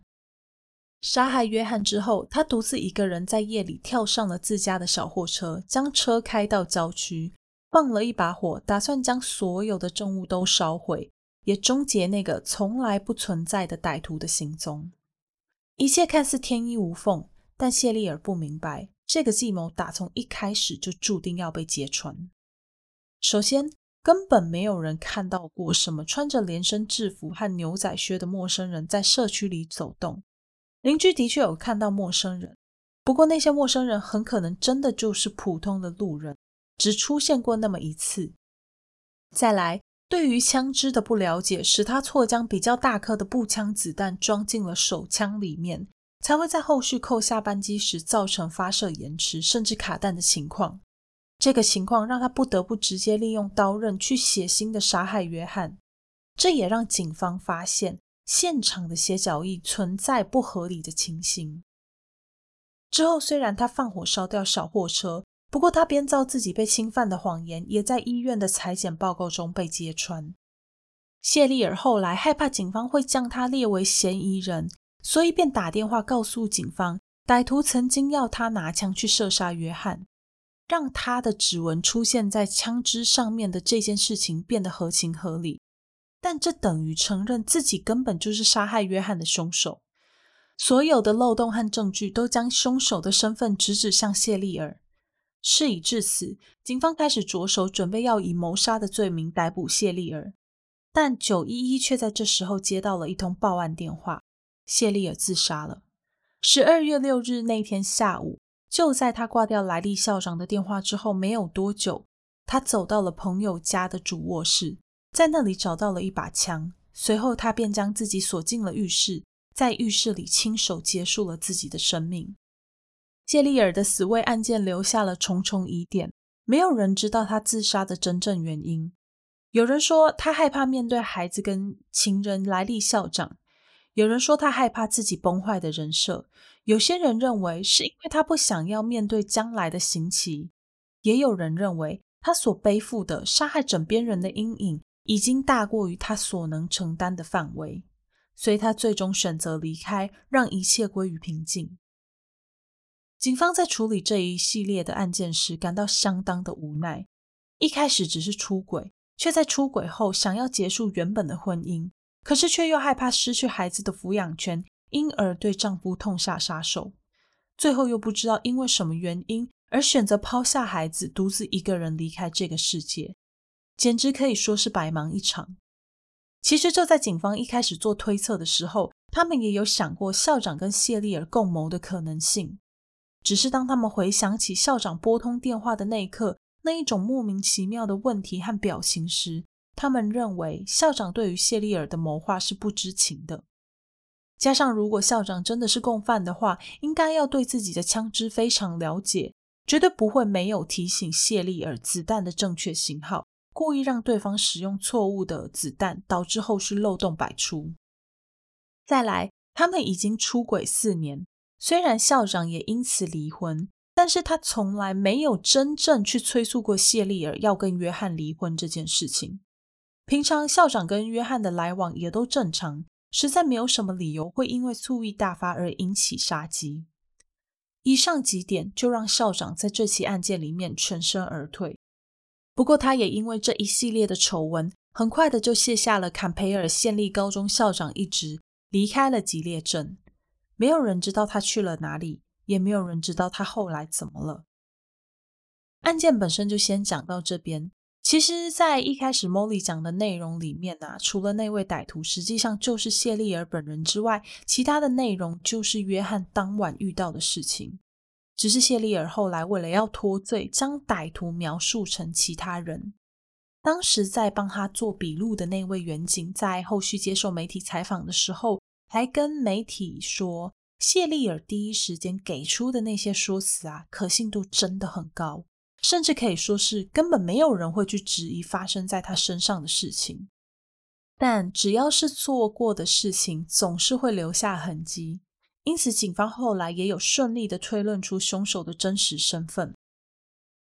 杀害约翰之后，他独自一个人在夜里跳上了自家的小货车，将车开到郊区，放了一把火，打算将所有的证物都烧毁，也终结那个从来不存在的歹徒的行踪。一切看似天衣无缝，但谢丽尔不明白。这个计谋打从一开始就注定要被揭穿。首先，根本没有人看到过什么穿着连身制服和牛仔靴的陌生人在社区里走动。邻居的确有看到陌生人，不过那些陌生人很可能真的就是普通的路人，只出现过那么一次。再来，对于枪支的不了解，使他错将比较大颗的步枪子弹装进了手枪里面。才会在后续扣下扳机时造成发射延迟，甚至卡弹的情况。这个情况让他不得不直接利用刀刃去血腥的杀害约翰。这也让警方发现现场的血脚印存在不合理的情形。之后，虽然他放火烧掉小货车，不过他编造自己被侵犯的谎言，也在医院的裁剪报告中被揭穿。谢丽尔后来害怕警方会将他列为嫌疑人。所以便打电话告诉警方，歹徒曾经要他拿枪去射杀约翰，让他的指纹出现在枪支上面的这件事情变得合情合理。但这等于承认自己根本就是杀害约翰的凶手。所有的漏洞和证据都将凶手的身份直指向谢丽尔。事已至此，警方开始着手准备要以谋杀的罪名逮捕谢丽尔，但九一一却在这时候接到了一通报案电话。谢丽尔自杀了。十二月六日那天下午，就在他挂掉莱利校长的电话之后没有多久，他走到了朋友家的主卧室，在那里找到了一把枪。随后，他便将自己锁进了浴室，在浴室里亲手结束了自己的生命。谢丽尔的死为案件留下了重重疑点，没有人知道他自杀的真正原因。有人说他害怕面对孩子跟情人莱利校长。有人说他害怕自己崩坏的人设，有些人认为是因为他不想要面对将来的刑期，也有人认为他所背负的杀害枕边人的阴影已经大过于他所能承担的范围，所以他最终选择离开，让一切归于平静。警方在处理这一系列的案件时感到相当的无奈，一开始只是出轨，却在出轨后想要结束原本的婚姻。可是却又害怕失去孩子的抚养权，因而对丈夫痛下杀手。最后又不知道因为什么原因而选择抛下孩子，独自一个人离开这个世界，简直可以说是白忙一场。其实就在警方一开始做推测的时候，他们也有想过校长跟谢丽尔共谋的可能性。只是当他们回想起校长拨通电话的那一刻，那一种莫名其妙的问题和表情时，他们认为校长对于谢丽尔的谋划是不知情的，加上如果校长真的是共犯的话，应该要对自己的枪支非常了解，绝对不会没有提醒谢丽尔子弹的正确型号，故意让对方使用错误的子弹，导致后续漏洞百出。再来，他们已经出轨四年，虽然校长也因此离婚，但是他从来没有真正去催促过谢丽尔要跟约翰离婚这件事情。平常校长跟约翰的来往也都正常，实在没有什么理由会因为醋意大发而引起杀机。以上几点就让校长在这起案件里面全身而退。不过，他也因为这一系列的丑闻，很快的就卸下了坎培尔县立高中校长一职，离开了吉列镇。没有人知道他去了哪里，也没有人知道他后来怎么了。案件本身就先讲到这边。其实，在一开始 Molly 讲的内容里面啊，除了那位歹徒实际上就是谢丽尔本人之外，其他的内容就是约翰当晚遇到的事情。只是谢丽尔后来为了要脱罪，将歹徒描述成其他人。当时在帮他做笔录的那位员警，在后续接受媒体采访的时候，还跟媒体说，谢丽尔第一时间给出的那些说辞啊，可信度真的很高，甚至可以说是根本没有人会去质疑发生在他身上的事情。但只要是做过的事情，总是会留下痕迹。因此，警方后来也有顺利的推论出凶手的真实身份。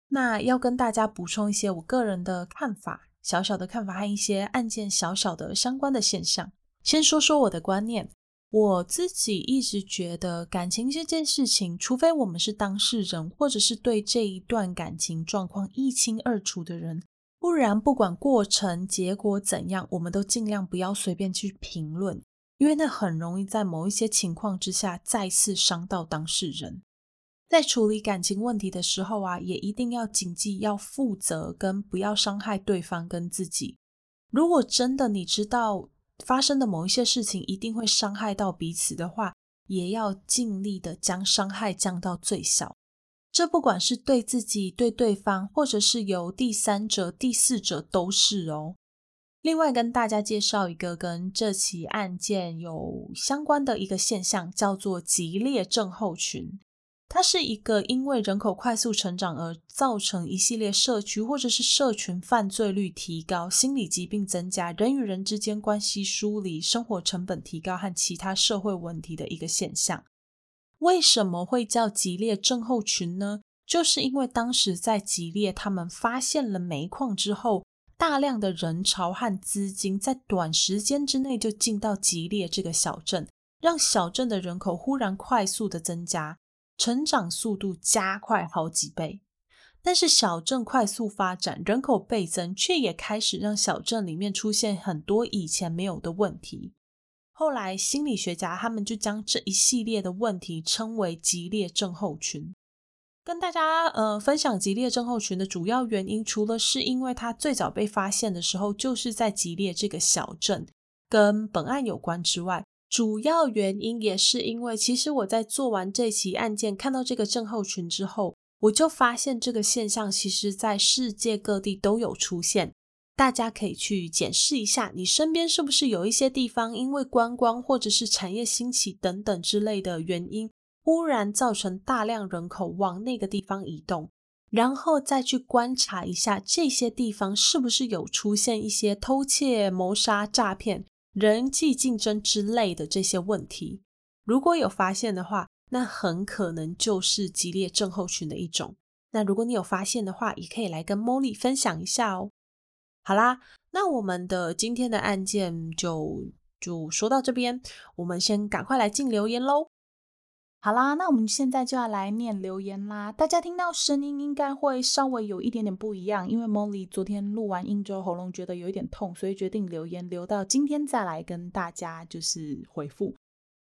那要跟大家补充一些我个人的看法，小小的看法和一些案件小小的相关的现象。先说说我的观念，我自己一直觉得感情这件事情，除非我们是当事人，或者是对这一段感情状况一清二楚的人，不然不管过程结果怎样，我们都尽量不要随便去评论。因为那很容易在某一些情况之下再次伤到当事人。在处理感情问题的时候啊，也一定要谨记要负责跟不要伤害对方跟自己。如果真的你知道发生的某一些事情一定会伤害到彼此的话，也要尽力的将伤害降到最小。这不管是对自己、对对方，或者是由第三者、第四者都是哦。另外，跟大家介绍一个跟这起案件有相关的一个现象，叫做吉列症候群。它是一个因为人口快速成长而造成一系列社区或者是社群犯罪率提高、心理疾病增加、人与人之间关系疏离、生活成本提高和其他社会问题的一个现象。为什么会叫吉列症候群呢？就是因为当时在吉列，他们发现了煤矿之后。大量的人潮和资金在短时间之内就进到吉列这个小镇，让小镇的人口忽然快速的增加，成长速度加快好几倍。但是小镇快速发展，人口倍增，却也开始让小镇里面出现很多以前没有的问题。后来心理学家他们就将这一系列的问题称为吉列症候群。跟大家呃分享吉列症候群的主要原因，除了是因为它最早被发现的时候就是在吉列这个小镇，跟本案有关之外，主要原因也是因为，其实我在做完这起案件，看到这个症候群之后，我就发现这个现象其实在世界各地都有出现。大家可以去检视一下，你身边是不是有一些地方因为观光或者是产业兴起等等之类的原因。忽然造成大量人口往那个地方移动，然后再去观察一下这些地方是不是有出现一些偷窃、谋杀、诈骗、人际竞争之类的这些问题。如果有发现的话，那很可能就是激烈症候群的一种。那如果你有发现的话，也可以来跟 Molly 分享一下哦。好啦，那我们的今天的案件就就说到这边，我们先赶快来进留言喽。好啦，那我们现在就要来念留言啦。大家听到声音应该会稍微有一点点不一样，因为 Molly 昨天录完音之后喉咙觉得有一点痛，所以决定留言留到今天再来跟大家就是回复。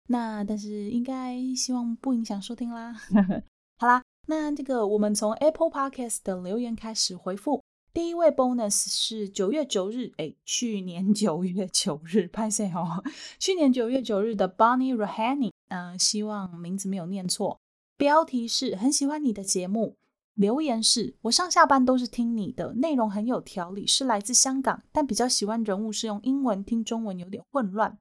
那但是应该希望不影响收听啦。好啦，那这个我们从 Apple Podcast 的留言开始回复。第一位 Bonus 是九月九日，诶，去年九月九日，拍谢哦，去年九月九日的 Bonnie Rahani。嗯、希望名字没有念错。标题是很喜欢你的节目，留言是我上下班都是听你的，内容很有条理，是来自香港，但比较喜欢人物是用英文听中文有点混乱。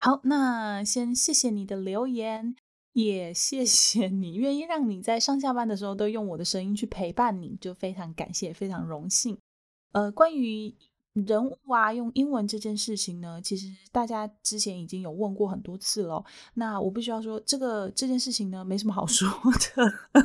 好，那先谢谢你的留言，也谢谢你愿意让你在上下班的时候都用我的声音去陪伴你，就非常感谢，非常荣幸。呃，关于。人物啊，用英文这件事情呢，其实大家之前已经有问过很多次了。那我必须要说，这个这件事情呢，没什么好 说的。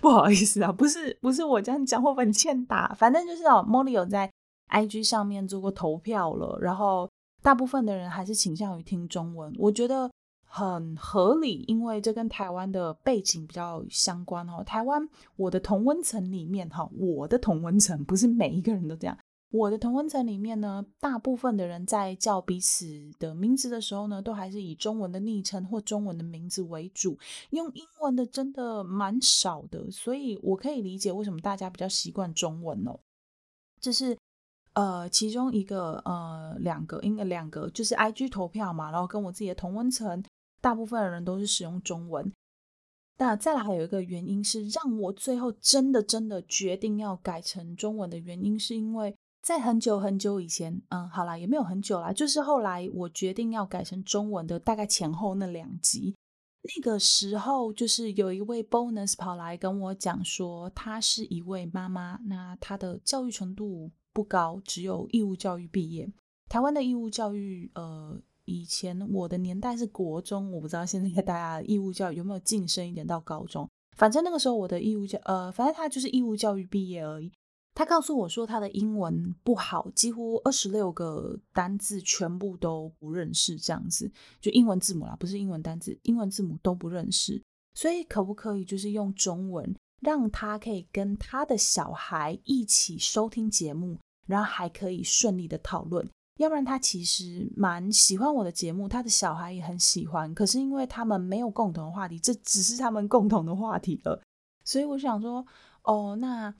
不好意思啊，不是不是我这样讲，会很欠打？反正就是哦，Molly 有在 IG 上面做过投票了，然后大部分的人还是倾向于听中文，我觉得很合理，因为这跟台湾的背景比较相关哦。台湾我的同温层里面哈，我的同温层不是每一个人都这样。我的同温层里面呢，大部分的人在叫彼此的名字的时候呢，都还是以中文的昵称或中文的名字为主，用英文的真的蛮少的，所以我可以理解为什么大家比较习惯中文哦。这是呃其中一个呃两个，应该两个就是 IG 投票嘛，然后跟我自己的同温层，大部分的人都是使用中文。那再来还有一个原因是让我最后真的真的决定要改成中文的原因，是因为。在很久很久以前，嗯，好啦，也没有很久啦，就是后来我决定要改成中文的，大概前后那两集，那个时候就是有一位 bonus 跑来跟我讲说，她是一位妈妈，那她的教育程度不高，只有义务教育毕业。台湾的义务教育，呃，以前我的年代是国中，我不知道现在大家义务教育有没有晋升一点到高中。反正那个时候我的义务教，呃，反正他就是义务教育毕业而已。他告诉我说他的英文不好，几乎二十六个单字全部都不认识，这样子就英文字母啦，不是英文单字，英文字母都不认识。所以可不可以就是用中文，让他可以跟他的小孩一起收听节目，然后还可以顺利的讨论？要不然他其实蛮喜欢我的节目，他的小孩也很喜欢，可是因为他们没有共同话题，这只是他们共同的话题了。所以我想说，哦，那。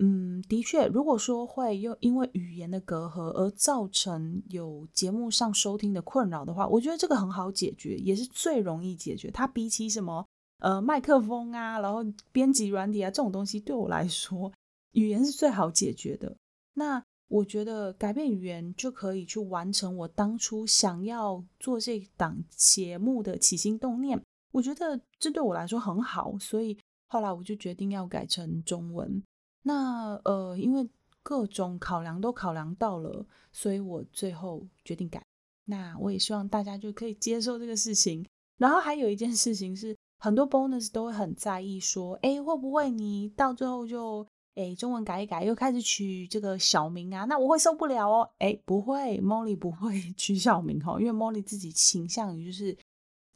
嗯，的确，如果说会又因为语言的隔阂而造成有节目上收听的困扰的话，我觉得这个很好解决，也是最容易解决。它比起什么呃麦克风啊，然后编辑软体啊这种东西，对我来说，语言是最好解决的。那我觉得改变语言就可以去完成我当初想要做这档节目的起心动念。我觉得这对我来说很好，所以后来我就决定要改成中文。那呃，因为各种考量都考量到了，所以我最后决定改。那我也希望大家就可以接受这个事情。然后还有一件事情是，很多 bonus 都会很在意说，哎，会不会你到最后就哎中文改一改，又开始取这个小名啊？那我会受不了哦。哎，不会，Molly 不会 取小名哈，因为 Molly 自己倾向于就是，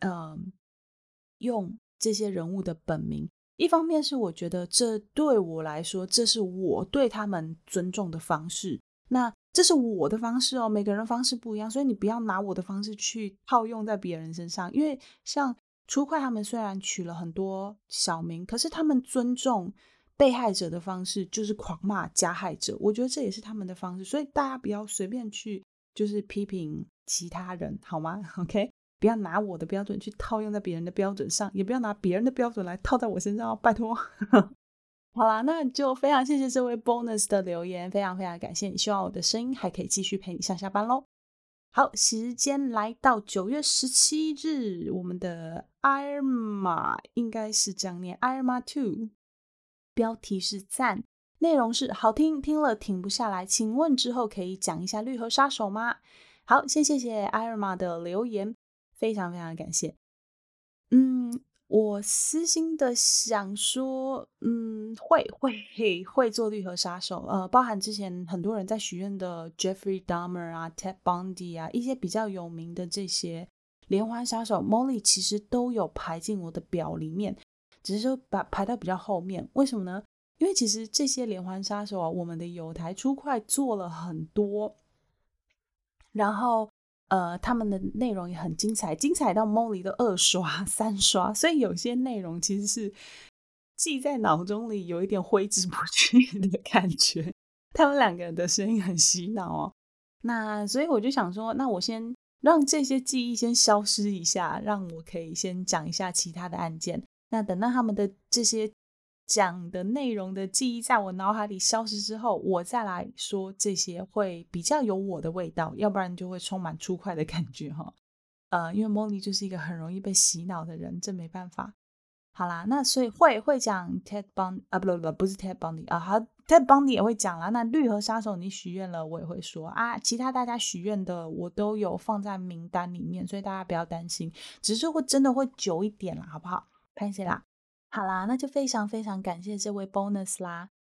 嗯、用这些人物的本名。一方面是我觉得这对我来说，这是我对他们尊重的方式。那这是我的方式哦，每个人方式不一样，所以你不要拿我的方式去套用在别人身上。因为像初快他们虽然取了很多小名，可是他们尊重被害者的方式就是狂骂加害者。我觉得这也是他们的方式，所以大家不要随便去就是批评其他人，好吗？OK。不要拿我的标准去套用在别人的标准上，也不要拿别人的标准来套在我身上哦，拜托。好啦，那就非常谢谢这位 bonus 的留言，非常非常感谢你，希望我的声音还可以继续陪你上下班喽。好，时间来到九月十七日，我们的 Irma 应该是这样念，Irma Two，标题是赞，内容是好听，听了停不下来，请问之后可以讲一下绿河杀手吗？好，先谢谢艾尔玛的留言。非常非常感谢，嗯，我私心的想说，嗯，会会会做绿河杀手，呃，包含之前很多人在许愿的 Jeffrey Dahmer 啊，Ted Bundy 啊，一些比较有名的这些连环杀手，Molly 其实都有排进我的表里面，只是说把排到比较后面，为什么呢？因为其实这些连环杀手啊，我们的有台出快做了很多，然后。呃，他们的内容也很精彩，精彩到 Molly 的二刷、三刷，所以有些内容其实是记在脑中里，有一点挥之不去的感觉。他们两个人的声音很洗脑哦。那所以我就想说，那我先让这些记忆先消失一下，让我可以先讲一下其他的案件。那等到他们的这些。讲的内容的记忆在我脑海里消失之后，我再来说这些会比较有我的味道，要不然就会充满出快的感觉哈。呃，因为 Molly 就是一个很容易被洗脑的人，这没办法。好啦，那所以会会讲 Ted Bundy 啊，不不不，不是 Ted Bundy 啊，好，Ted Bundy 也会讲啦。那绿盒杀手你许愿了，我也会说啊。其他大家许愿的我都有放在名单里面，所以大家不要担心，只是会真的会久一点啦，好不好？拍谢啦。好啦，那就非常非常感谢这位 bonus 啦。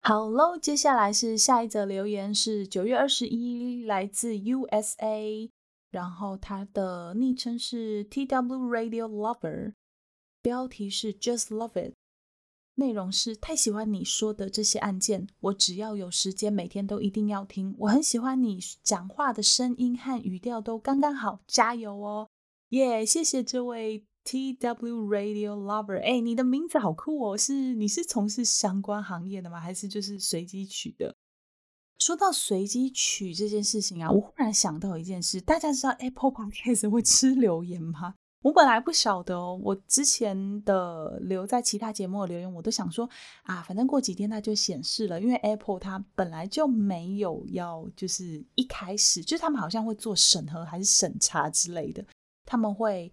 好喽，接下来是下一则留言，是九月二十一，来自 USA，然后他的昵称是 TW Radio Lover，标题是 Just Love It，内容是太喜欢你说的这些案件，我只要有时间，每天都一定要听。我很喜欢你讲话的声音和语调都刚刚好，加油哦！耶、谢谢这位。T W Radio Lover，哎，你的名字好酷哦！是你是从事相关行业的吗？还是就是随机取的？说到随机取这件事情啊，我忽然想到一件事，大家知道 Apple Podcast 会吃留言吗？我本来不晓得哦，我之前的留在其他节目的留言，我都想说啊，反正过几天它就显示了，因为 Apple 它本来就没有要，就是一开始就是他们好像会做审核还是审查之类的，他们会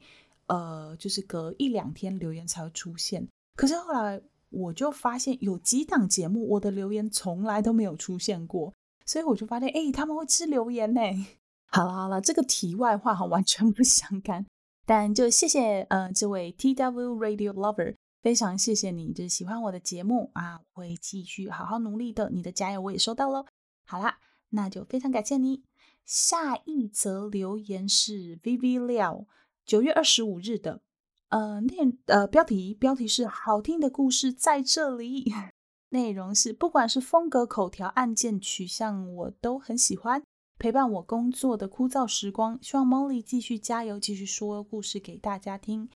呃，就是隔一两天留言才会出现。可是后来我就发现有几档节目，我的留言从来都没有出现过，所以我就发现，哎，他们会吃留言呢。好了好了，这个题外话哈，完全不相干。但就谢谢呃这位 TW Radio Lover，非常谢谢你，就是喜欢我的节目啊，会继续好好努力的，你的加油我也收到喽。好啦，那就非常感谢你。下一则留言是 Vivi 廖九月二十五日的，呃内呃标题标题是好听的故事在这里，内容是不管是风格、口条、案件取向，我都很喜欢。陪伴我工作的枯燥时光，希望 Molly 继续加油，继续说故事给大家听。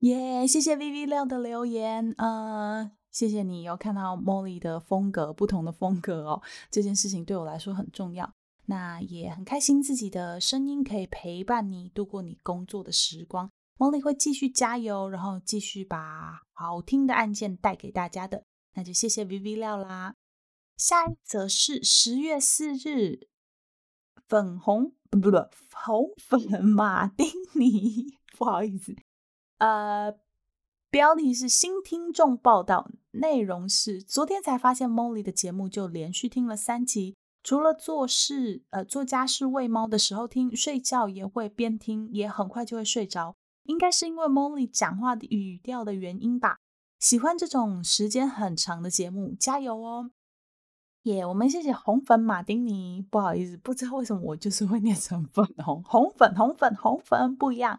耶、谢谢 VV 亮的留言，呃，谢谢你有看到 Molly 的风格，不同的风格哦，这件事情对我来说很重要。那也很开心自己的声音可以陪伴你度过你工作的时光。Molly 会继续加油，然后继续把好听的案件带给大家的。那就谢谢 VV 料啦。下一则是十月四日。粉红不不不，红粉马丁尼，不好意思，呃，标题是新听众报道，内容是昨天才发现 Molly 的节目，就连续听了三集，除了做事呃做家事喂猫的时候听，睡觉也会边听，也很快就会睡着，应该是因为 Molly 讲话的语调的原因吧，喜欢这种时间很长的节目，加油哦！耶、我们谢谢红粉马丁尼，不好意思，不知道为什么我就是会念成粉红红粉红粉红粉不一样。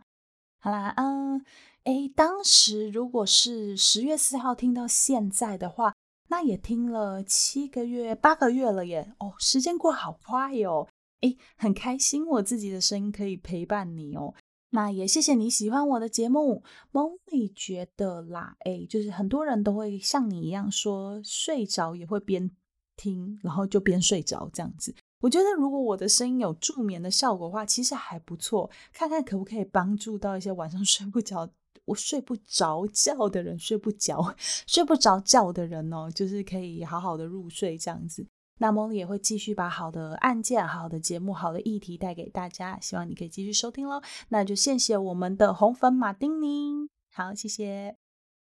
好啦，嗯，诶，当时如果是十月四号听到现在的话，那也听了七个月八个月了耶。哦，时间过好快哟。诶，很开心我自己的声音可以陪伴你哦。那也谢谢你喜欢我的节目。梦里觉得啦，诶，就是很多人都会像你一样说，睡着也会边。听，然后就边睡着这样子。我觉得如果我的声音有助眠的效果的话，其实还不错。看看可不可以帮助到一些晚上 睡不着、我睡不着觉的人，睡不着、睡不着觉的人哦，就是可以好好的入睡这样子。那么也会继续把好的案件、好的节目、好的议题带给大家，希望你可以继续收听喽。那就谢谢我们的红粉马丁尼，好，谢谢。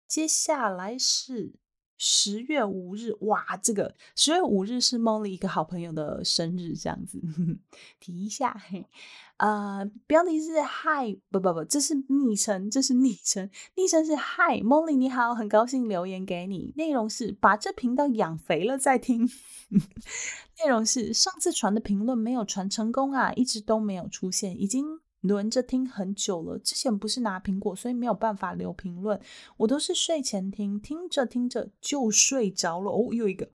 接下来是。十月五日，哇，这个十月五日是 Molly 一个好朋友的生日，这样子呵呵 提一下。嘿，呃，标题是 Hi，不不不，这是昵称，这是昵称，昵称是 Hi，Molly 你好，很高兴留言给你。内容是把这频道养肥了再听。内容是上次传的评论没有传成功啊，一直都没有出现，已经。轮着听很久了，之前不是拿苹果，所以没有办法留评论。我都是睡前听，听着听着就睡着了。哦，又一个，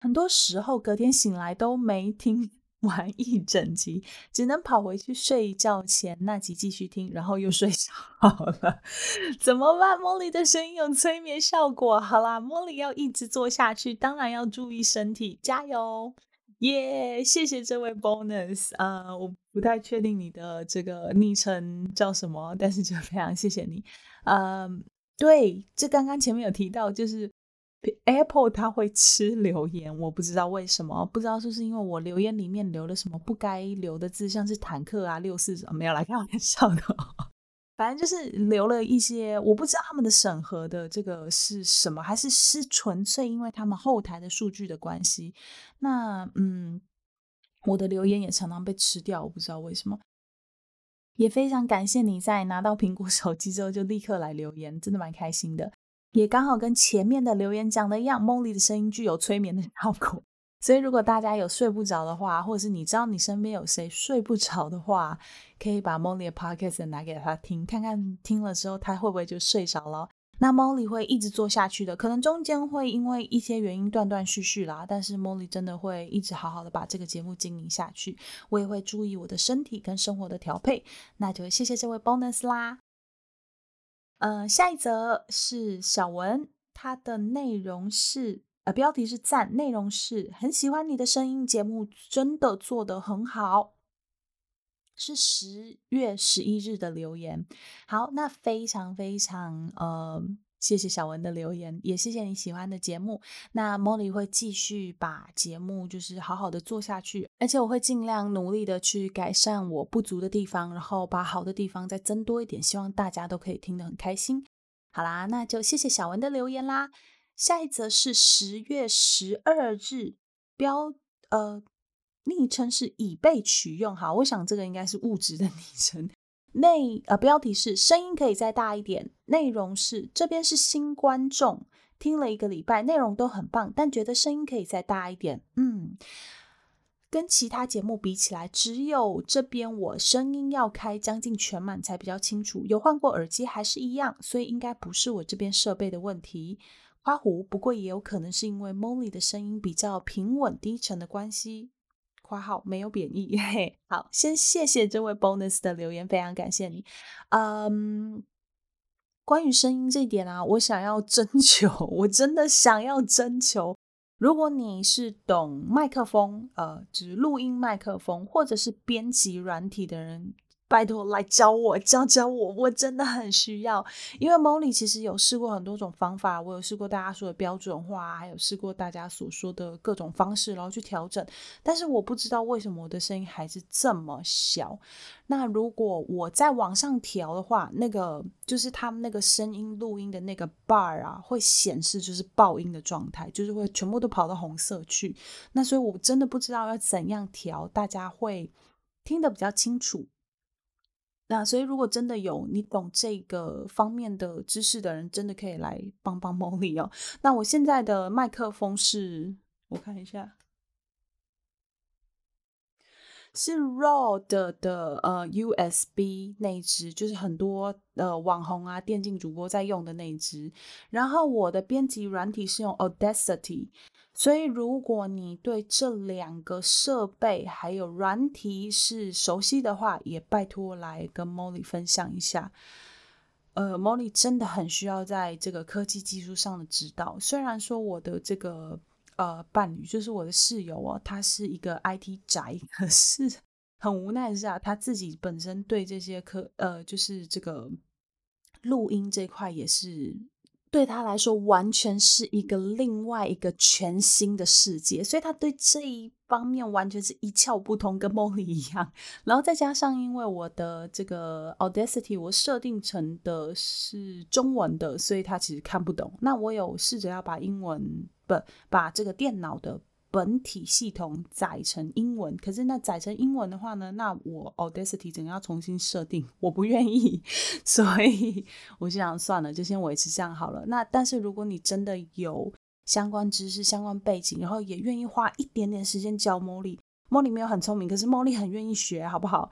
很多时候隔天醒来都没听完一整集，只能跑回去睡觉前那集继续听，然后又睡着了。怎么办茉莉的声音有催眠效果。好啦茉莉要一直做下去，当然要注意身体，加油！耶、谢谢这位 bonus 啊、我不太确定你的这个昵称叫什么，但是就非常谢谢你。嗯、对，这刚刚前面有提到，就是 Apple 它会吃留言，我不知道为什么，不知道是不是因为我留言里面留了什么不该留的字，像是坦克啊、六四，没有来开玩笑的。反正就是留了一些，我不知道他们的审核的这个是什么，还是是纯粹因为他们后台的数据的关系。那嗯，我的留言也常常被吃掉，我不知道为什么。也非常感谢你在拿到苹果手机之后就立刻来留言，真的蛮开心的。也刚好跟前面的留言讲的一样梦里的声音具有催眠的效果。所以，如果大家有睡不着的话，或者是你知道你身边有谁睡不着的话，可以把 Molly 的 Podcast 拿给他听，看看听了之后他会不会就睡着了。那 Molly 会一直做下去的，可能中间会因为一些原因断断续续啦，但是 Molly 真的会一直好好的把这个节目经营下去。我也会注意我的身体跟生活的调配。那就谢谢这位 Bonus 啦。呃，下一则是小文，它的内容是。呃，标题是赞，内容是很喜欢你的声音，节目真的做得很好。是十月十一日的留言。好，那非常非常呃，谢谢小文的留言，也谢谢你喜欢的节目。那 Molly 会继续把节目就是好好的做下去，而且我会尽量努力的去改善我不足的地方，然后把好的地方再增多一点，希望大家都可以听得很开心。好啦，那就谢谢小文的留言啦。下一则是十月十二日，标呃。昵称是已被取用，好，我想这个应该是物质的 昵称。内呃，标题是声音可以再大一点，内容是这边是新观众，听了一个礼拜，内容都很棒，但觉得声音可以再大一点。嗯，跟其他节目比起来，只有这边我声音要开将近全满才比较清楚。有换过耳机还是一样，所以应该不是我这边设备的问题。花狐，不过也有可能是因为 Molly 的声音比较平稳低沉的关系。括号没有贬义，嘿，好，先谢谢这位 bonus 的留言，非常感谢你。嗯，关于声音这一点啊，我想要征求，我真的想要征求，如果你是懂麦克风，呃，就是录音麦克风或者是编辑软体的人。拜托来教我，教教我，我真的很需要。因为 Molly 其实有试过很多种方法，我有试过大家说的标准化，还有试过大家所说的各种方式，然后去调整。但是我不知道为什么我的声音还是这么小。那如果我再往上调的话，那个就是他们那个声音录音的那个 bar 啊，会显示就是爆音的状态，就是会全部都跑到红色去。那所以我真的不知道要怎样调，大家会听得比较清楚。那所以，如果真的有你懂这个方面的知识的人，真的可以来帮帮梦里哦。那我现在的麦克风是，我看一下，是 Rode 的呃 USB 那一支，就是很多呃网红啊、电竞主播在用的那一支。然后我的编辑软体是用 Audacity。所以，如果你对这两个设备还有软体是熟悉的话，也拜托来跟 Molly 分享一下。呃，Molly 真的很需要在这个科技技术上的指导。虽然说我的这个呃伴侣就是我的室友哦，他是一个 IT 宅，可是很无奈的是啊，他自己本身对这些科呃就是这个录音这块也是。对他来说，完全是一个另外一个全新的世界，所以他对这一方面完全是一窍不通，跟梦里一样。然后再加上，因为我的这个 Audacity 我设定成的是中文的，所以他其实看不懂。那我有试着要把英文不把这个电脑的。本体系统载成英文，可是那载成英文的话呢，那我 Audacity 整个要重新设定，我不愿意，所以我就想算了，就先维持这样好了。那但是如果你真的有相关知识、相关背景，然后也愿意花一点点时间教 Molly，Molly 没有很聪明，可是 Molly 很愿意学，好不好？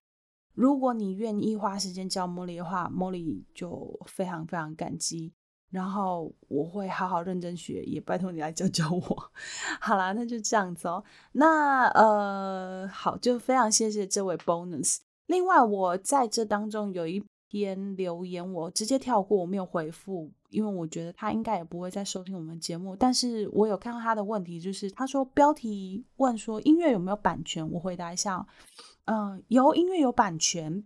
如果你愿意花时间教 Molly 的话，Molly 就非常非常感激。然后我会好好认真学，也拜托你来教教我。好啦，那就这样子哦。那呃，好，就非常谢谢这位 bonus。另外，我在这当中有一篇留言，我直接跳过，我没有回复，因为我觉得他应该也不会再收听我们节目。但是我有看到他的问题，就是他说标题问说音乐有没有版权，我回答一下，嗯、呃，有音乐有版权。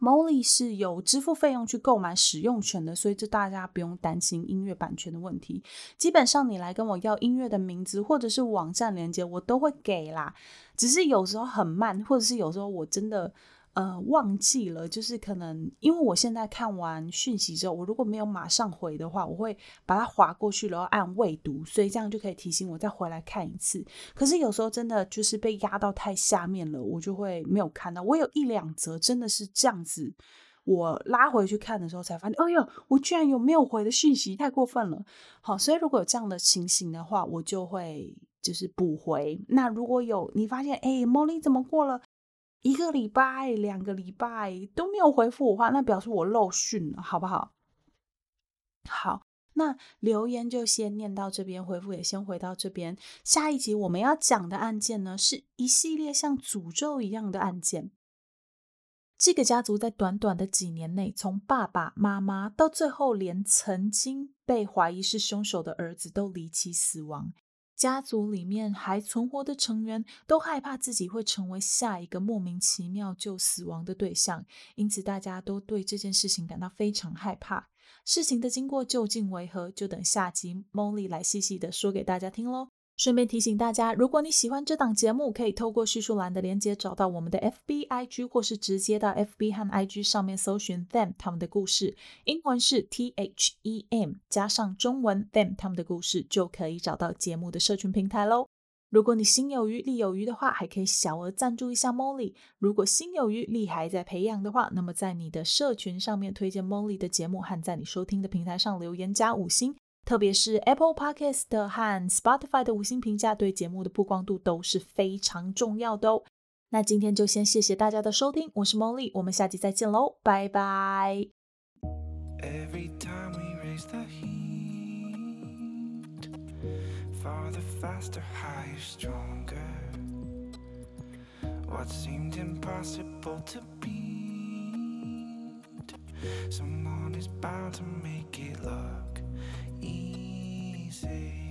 Molly 是有支付费用去购买使用权的，所以这大家不用担心音乐版权的问题。基本上你来跟我要音乐的名字或者是网站连接，我都会给啦。只是有时候很慢，或者是有时候我真的。呃，忘记了，就是可能因为我现在看完讯息之后，我如果没有马上回的话，我会把它划过去，然后按未读，所以这样就可以提醒我再回来看一次。可是有时候真的就是被压到太下面了，我就会没有看到。我有一两则真的是这样子，我拉回去看的时候才发现，哎呦，我居然有没有回的讯息，太过分了。好，所以如果有这样的情形的话，我就会就是补回。那如果有你发现，哎，Molly 怎么过了？一个礼拜、两个礼拜都没有回复我话，那表示我漏讯了，好不好？好，那留言就先念到这边，回复也先回到这边。下一集我们要讲的案件呢，是一系列像诅咒一样的案件。这个家族在短短的几年内，从爸爸妈妈到最后连曾经被怀疑是凶手的儿子都离奇死亡。家族里面还存活的成员都害怕自己会成为下一个莫名其妙就死亡的对象，因此大家都对这件事情感到非常害怕。事情的经过究竟为何，就等下集 Molly 来细细的说给大家听喽。顺便提醒大家，如果你喜欢这档节目，可以透过叙述栏的连接找到我们的 FB、IG，或是直接到 FB 和 IG 上面搜寻 Them 他们的故事，英文是 T H E M 加上中文 Them 他们的故事，就可以找到节目的社群平台喽。如果你心有余力有余的话，还可以小额赞助一下 Molly。如果心有余力还在培养的话，那么在你的社群上面推荐 Molly 的节目，和在你收听的平台上留言加五星。特别是 Apple Podcast 和 Spotify 的五星评价，对节目的曝光度都是非常重要的哦。那今天就先谢谢大家的收听，我是 Molly，我们下期再见喽，拜拜。Every time we raise the heat, faster faster, high stronger. What seemed impossible to be someone is bound to make it love. easy.